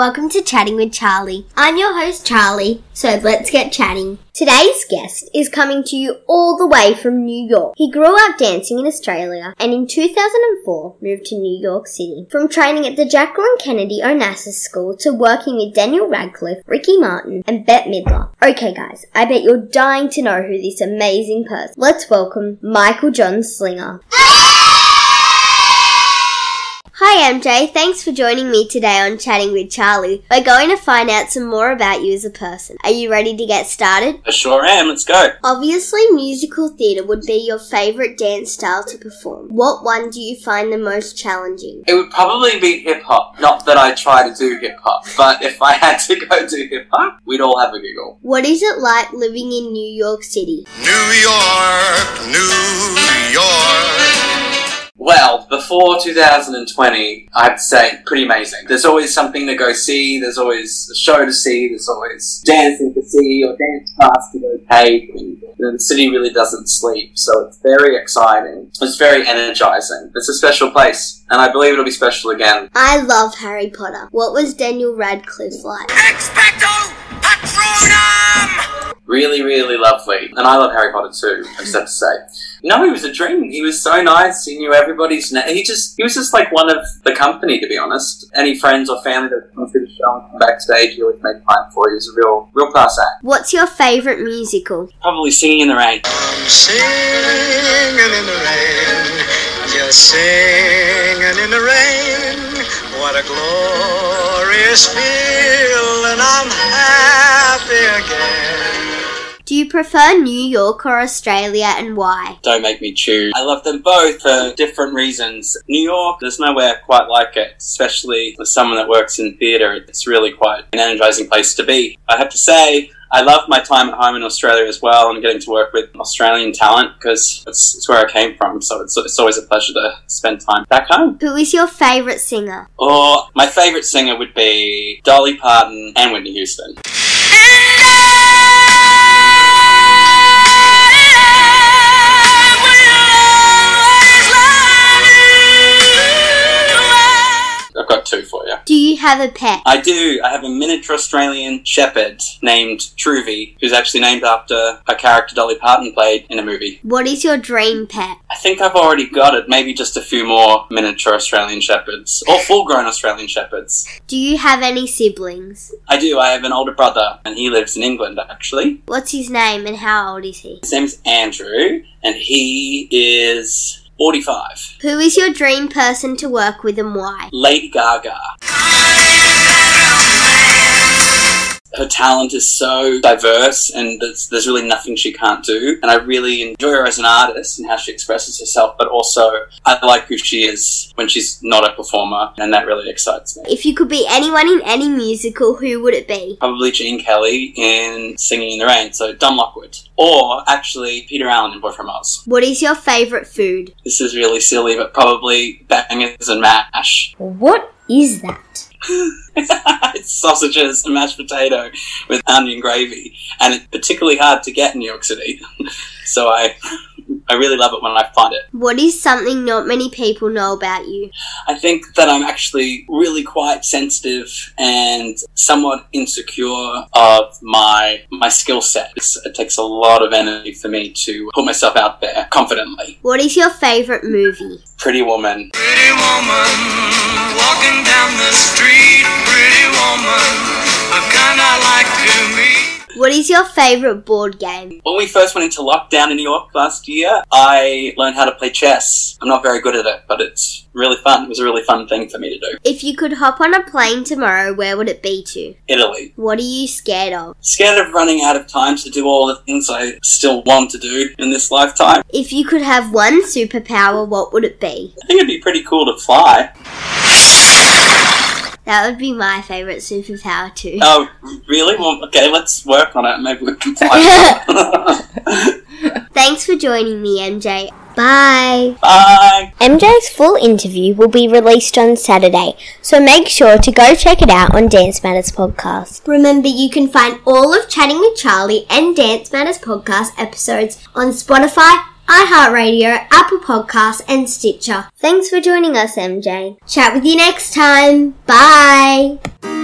Welcome to Chatting with Charlie. I'm your host, Charlie, so let's get chatting. Today's guest is coming to you all the way from New York. He grew up dancing in Australia and in 2004 moved to New York City. From training at the Jacqueline Kennedy Onassis School to working with Daniel Radcliffe, Ricky Martin, and Bette Midler. Okay, guys, I bet you're dying to know who this amazing person. Let's welcome Michael John Slinger. Hi MJ, thanks for joining me today on Chatting with Charlie. We're going to find out some more about you as a person. Are you ready to get started? I sure am. Let's go. Obviously, musical theatre would be your favourite dance style to perform. What one do you find the most challenging? It would probably be hip hop. Not that I try to do hip hop, but if I had to go do hip hop, we'd all have a giggle. What is it like living in New York City? New York, Well, before 2020, I'd say pretty amazing. There's always something to go see, there's always a show to see, there's always dancing to see or dance class to go take. And the city really doesn't sleep, so it's very exciting. It's very energizing. It's a special place, and I believe it'll be special again. I love Harry Potter. What was Daniel Radcliffe like? Expecto Patronum! Really, really lovely. And I love Harry Potter too, I just have to say. No, he was a dream. He was so nice. He knew everybody's name. He just, he was just like one of the company, to be honest. Any friends or family that would come through the show and come backstage, he always made time for you. He was a real, real class act. What's your favourite musical? Probably singing in the rain. I'm singing in the rain, just singing in the rain. What a glorious feeling! I'm happy again. Do you prefer New York or Australia and why? Don't make me choose. I love them both for different reasons. New York, there's nowhere quite like it, especially as someone that works in theatre. It's really quite an energizing place to be. I have to say, I love my time at home in Australia as well and getting to work with Australian talent because it's, it's where I came from. So it's, it's always a pleasure to spend time back home. Who is your favourite singer? Or my favourite singer would be Dolly Parton and Whitney Houston. Two for you. Do you have a pet? I do. I have a miniature Australian Shepherd named Truvy, who's actually named after a character Dolly Parton played in a movie. What is your dream pet? I think I've already got it. Maybe just a few more miniature Australian Shepherds. Or full grown Australian Shepherds. Do you have any siblings? I do. I have an older brother, and he lives in England, actually. What's his name and how old is he? His name's Andrew, and he is 45. Who is your dream person to work with and why? Lady Gaga. Her talent is so diverse, and there's, there's really nothing she can't do. And I really enjoy her as an artist and how she expresses herself, but also I like who she is when she's not a performer, and that really excites me. If you could be anyone in any musical, who would it be? Probably Gene Kelly in Singing in the Rain, so Don Lockwood. Or actually Peter Allen in Boy from Oz. What is your favourite food? This is really silly, but probably bangers and mash. What is that? it's sausages and mashed potato with onion gravy, and it's particularly hard to get in New York City. so I, I really love it when I find it. What is something not many people know about you? I think that I'm actually really quite sensitive and somewhat insecure of my my skill set. It takes a lot of energy for me to put myself out there confidently. What is your favourite movie? Pretty Woman. Pretty woman walking down the street. Pretty woman, a kind I like to meet. What is your favourite board game? When we first went into lockdown in New York last year, I learned how to play chess. I'm not very good at it, but it's really fun. It was a really fun thing for me to do. If you could hop on a plane tomorrow, where would it be to? Italy. What are you scared of? Scared of running out of time to do all the things I still want to do in this lifetime. If you could have one superpower, what would it be? I think it'd be pretty cool to fly. That would be my favourite superpower too. Oh, really? Well, okay, let's work on it. Maybe we can fly. Thanks for joining me, MJ. Bye. Bye. MJ's full interview will be released on Saturday, so make sure to go check it out on Dance Matters Podcast. Remember, you can find all of Chatting with Charlie and Dance Matters Podcast episodes on Spotify, iHeartRadio, Apple Podcasts, and Stitcher. Thanks for joining us, MJ. Chat with you next time. Bye.